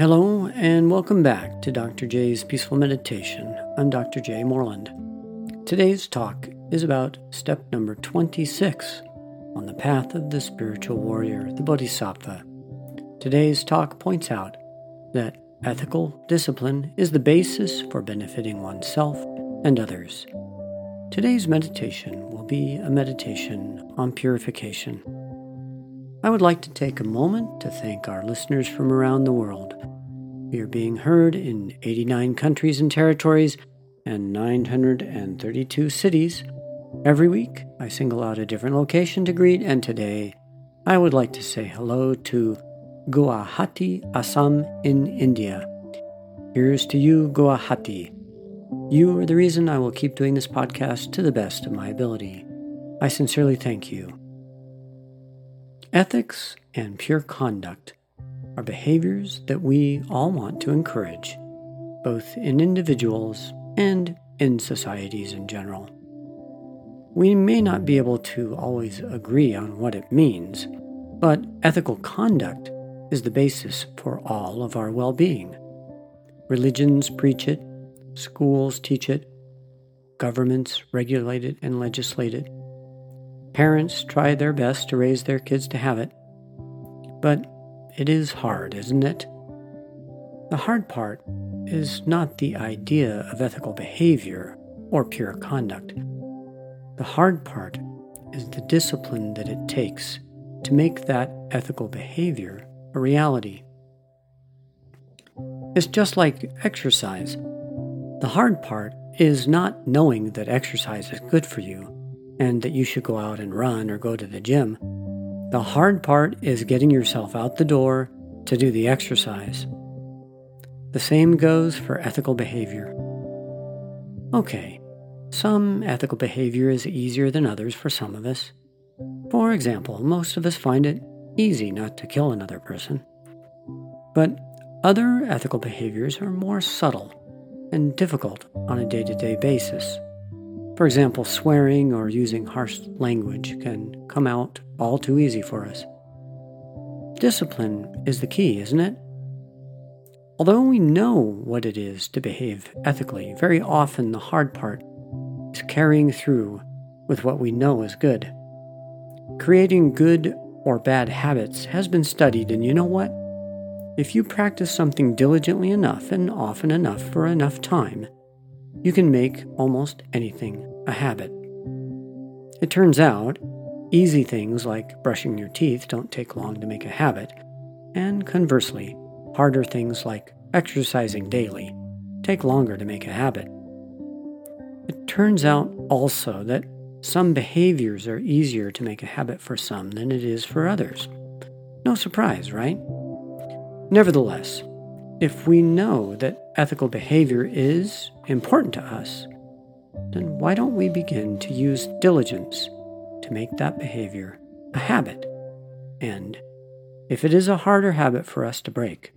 Hello, and welcome back to Dr. J's Peaceful Meditation. I'm Dr. J. Moreland. Today's talk is about step number 26 on the path of the spiritual warrior, the Bodhisattva. Today's talk points out that ethical discipline is the basis for benefiting oneself and others. Today's meditation will be a meditation on purification. I would like to take a moment to thank our listeners from around the world. We are being heard in 89 countries and territories and 932 cities. Every week, I single out a different location to greet, and today, I would like to say hello to Guwahati, Assam in India. Here's to you, Guwahati. You are the reason I will keep doing this podcast to the best of my ability. I sincerely thank you. Ethics and pure conduct are behaviors that we all want to encourage, both in individuals and in societies in general. We may not be able to always agree on what it means, but ethical conduct is the basis for all of our well being. Religions preach it, schools teach it, governments regulate it and legislate it. Parents try their best to raise their kids to have it. But it is hard, isn't it? The hard part is not the idea of ethical behavior or pure conduct. The hard part is the discipline that it takes to make that ethical behavior a reality. It's just like exercise. The hard part is not knowing that exercise is good for you and that you should go out and run or go to the gym. The hard part is getting yourself out the door to do the exercise. The same goes for ethical behavior. Okay, some ethical behavior is easier than others for some of us. For example, most of us find it easy not to kill another person. But other ethical behaviors are more subtle and difficult on a day to day basis. For example, swearing or using harsh language can come out all too easy for us. Discipline is the key, isn't it? Although we know what it is to behave ethically, very often the hard part is carrying through with what we know is good. Creating good or bad habits has been studied, and you know what? If you practice something diligently enough and often enough for enough time, you can make almost anything a habit. It turns out, easy things like brushing your teeth don't take long to make a habit, and conversely, harder things like exercising daily take longer to make a habit. It turns out also that some behaviors are easier to make a habit for some than it is for others. No surprise, right? Nevertheless, if we know that ethical behavior is important to us, then why don't we begin to use diligence to make that behavior a habit? And if it is a harder habit for us to break,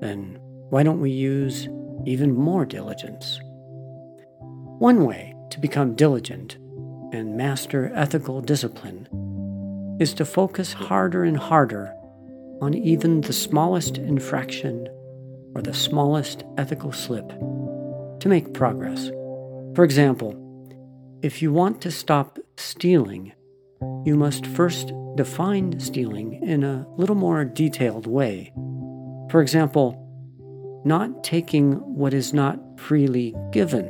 then why don't we use even more diligence? One way to become diligent and master ethical discipline is to focus harder and harder on even the smallest infraction or the smallest ethical slip to make progress. For example, if you want to stop stealing, you must first define stealing in a little more detailed way. For example, not taking what is not freely given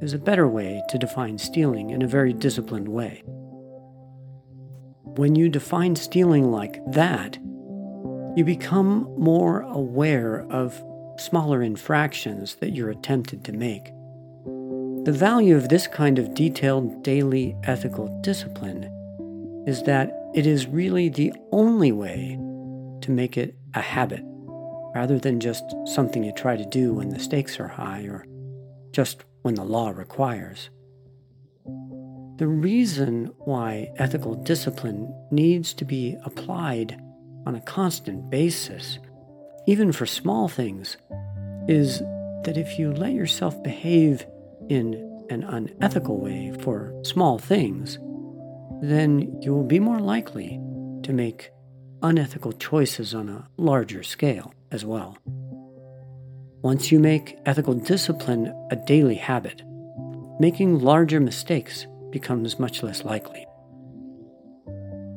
is a better way to define stealing in a very disciplined way. When you define stealing like that, you become more aware of smaller infractions that you're attempted to make. The value of this kind of detailed daily ethical discipline is that it is really the only way to make it a habit, rather than just something you try to do when the stakes are high or just when the law requires. The reason why ethical discipline needs to be applied on a constant basis, even for small things, is that if you let yourself behave in an unethical way for small things, then you will be more likely to make unethical choices on a larger scale. as well. Once you make ethical discipline a daily habit, making larger mistakes becomes much less likely.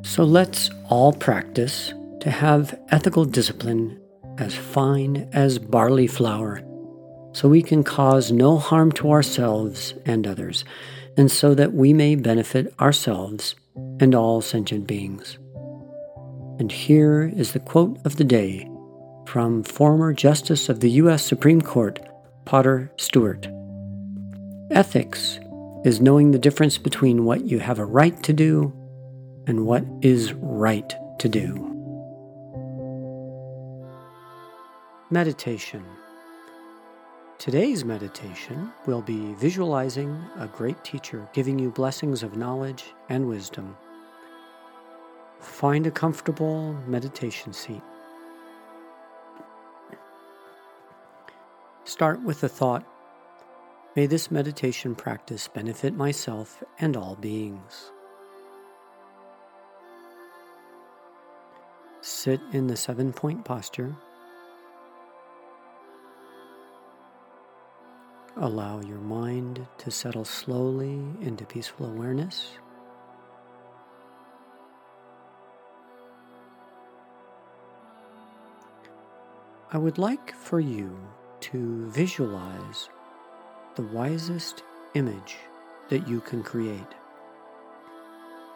So let's all practice to have ethical discipline as fine as barley flour, so we can cause no harm to ourselves and others, and so that we may benefit ourselves and all sentient beings. And here is the quote of the day from former Justice of the U.S. Supreme Court, Potter Stewart Ethics is knowing the difference between what you have a right to do and what is right to do. Meditation. Today's meditation will be visualizing a great teacher giving you blessings of knowledge and wisdom. Find a comfortable meditation seat. Start with the thought May this meditation practice benefit myself and all beings. Sit in the seven point posture Allow your mind to settle slowly into peaceful awareness. I would like for you to visualize the wisest image that you can create.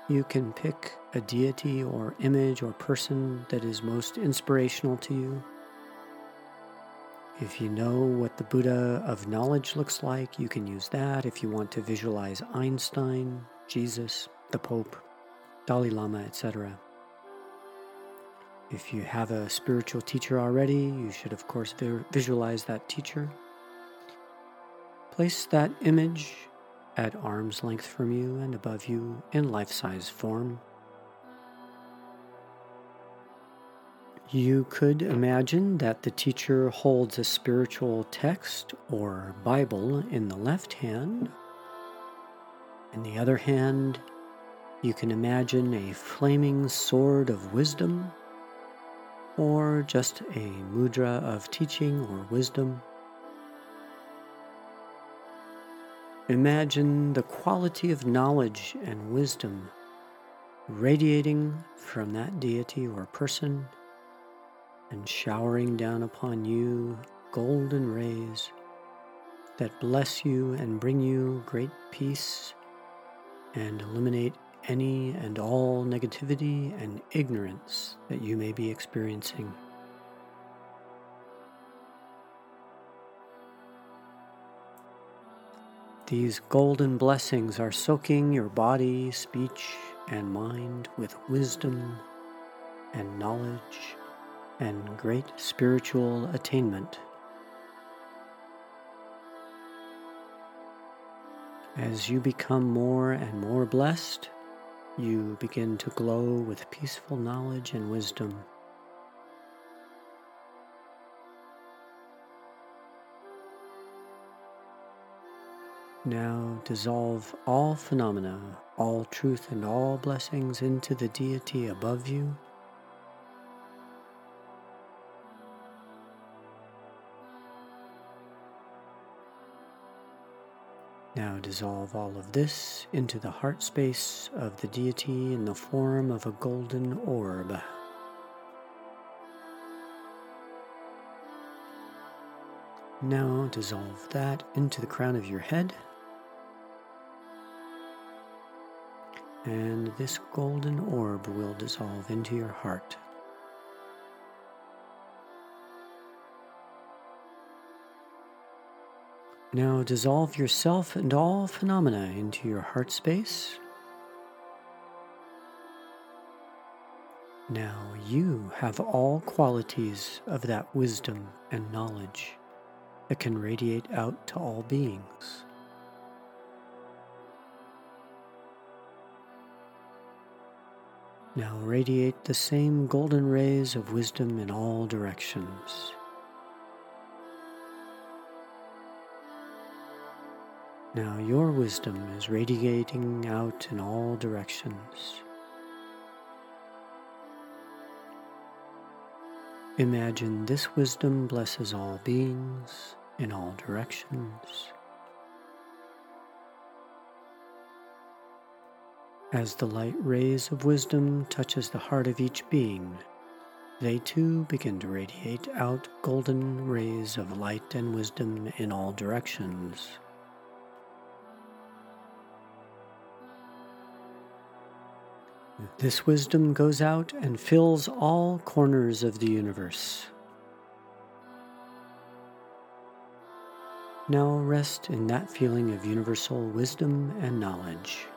You can pick a deity or image or person that is most inspirational to you. If you know what the Buddha of knowledge looks like, you can use that. If you want to visualize Einstein, Jesus, the Pope, Dalai Lama, etc. If you have a spiritual teacher already, you should, of course, visualize that teacher. Place that image at arm's length from you and above you in life size form. You could imagine that the teacher holds a spiritual text or Bible in the left hand. In the other hand, you can imagine a flaming sword of wisdom or just a mudra of teaching or wisdom. Imagine the quality of knowledge and wisdom radiating from that deity or person and showering down upon you golden rays that bless you and bring you great peace and eliminate any and all negativity and ignorance that you may be experiencing. These golden blessings are soaking your body, speech, and mind with wisdom and knowledge and great spiritual attainment. As you become more and more blessed, you begin to glow with peaceful knowledge and wisdom. Now dissolve all phenomena, all truth, and all blessings into the deity above you Now dissolve all of this into the heart space of the deity in the form of a golden orb. Now dissolve that into the crown of your head. And this golden orb will dissolve into your heart. Now dissolve yourself and all phenomena into your heart space. Now you have all qualities of that wisdom and knowledge that can radiate out to all beings. Now radiate the same golden rays of wisdom in all directions. Now your wisdom is radiating out in all directions. Imagine this wisdom blesses all beings in all directions. As the light rays of wisdom touches the heart of each being, they too begin to radiate out golden rays of light and wisdom in all directions. This wisdom goes out and fills all corners of the universe. Now rest in that feeling of universal wisdom and knowledge.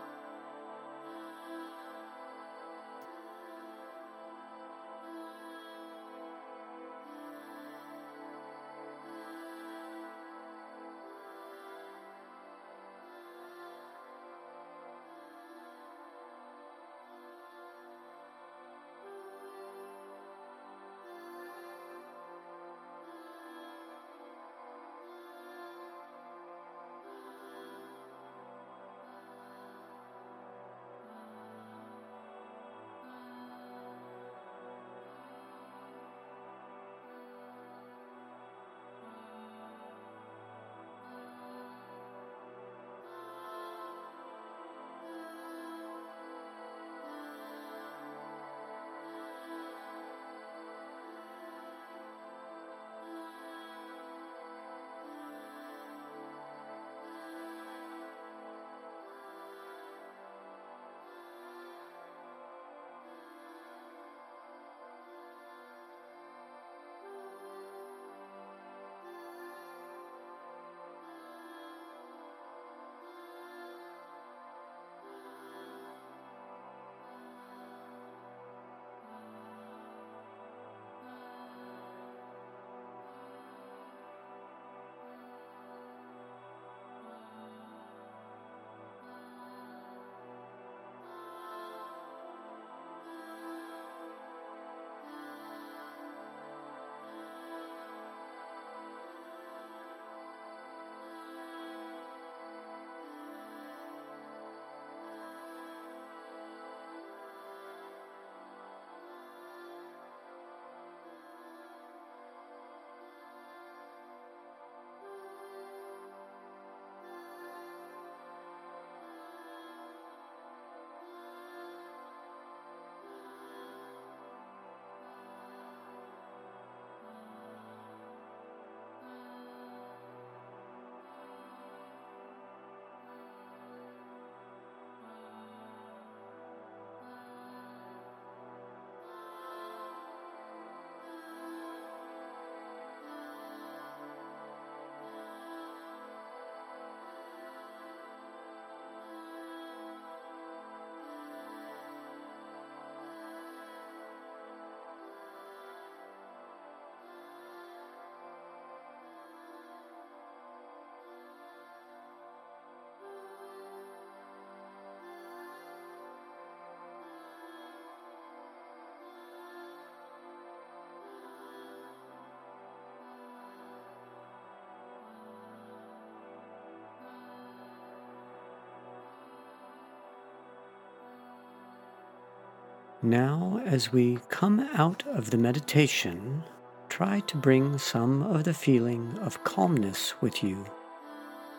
Now, as we come out of the meditation, try to bring some of the feeling of calmness with you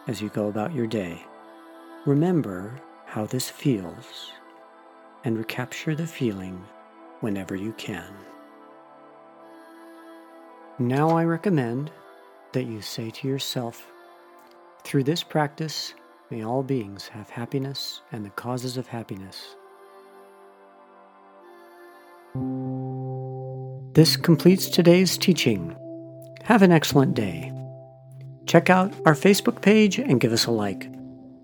as you go about your day. Remember how this feels and recapture the feeling whenever you can. Now, I recommend that you say to yourself, through this practice, may all beings have happiness and the causes of happiness. This completes today's teaching. Have an excellent day. Check out our Facebook page and give us a like.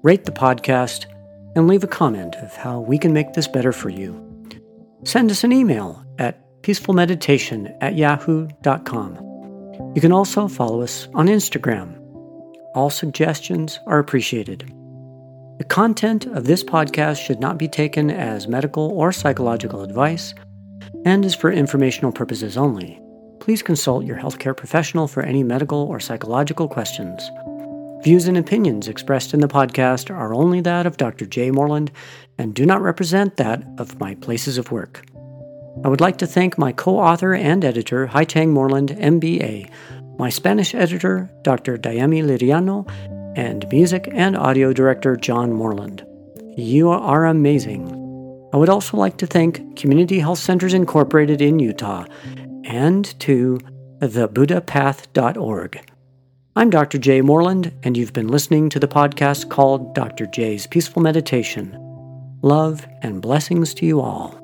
Rate the podcast and leave a comment of how we can make this better for you. Send us an email at peacefulmeditation at yahoo.com. You can also follow us on Instagram. All suggestions are appreciated. The content of this podcast should not be taken as medical or psychological advice and is for informational purposes only. Please consult your healthcare professional for any medical or psychological questions. Views and opinions expressed in the podcast are only that of Dr. Jay Moreland and do not represent that of my places of work. I would like to thank my co author and editor, Haitang Moreland, MBA, my Spanish editor, Dr. Dayami Liriano, and music and audio director, John Moreland. You are amazing. I would also like to thank Community Health Centers Incorporated in Utah and to thebuddhapath.org. I'm Dr. Jay Moreland, and you've been listening to the podcast called Dr. Jay's Peaceful Meditation. Love and blessings to you all.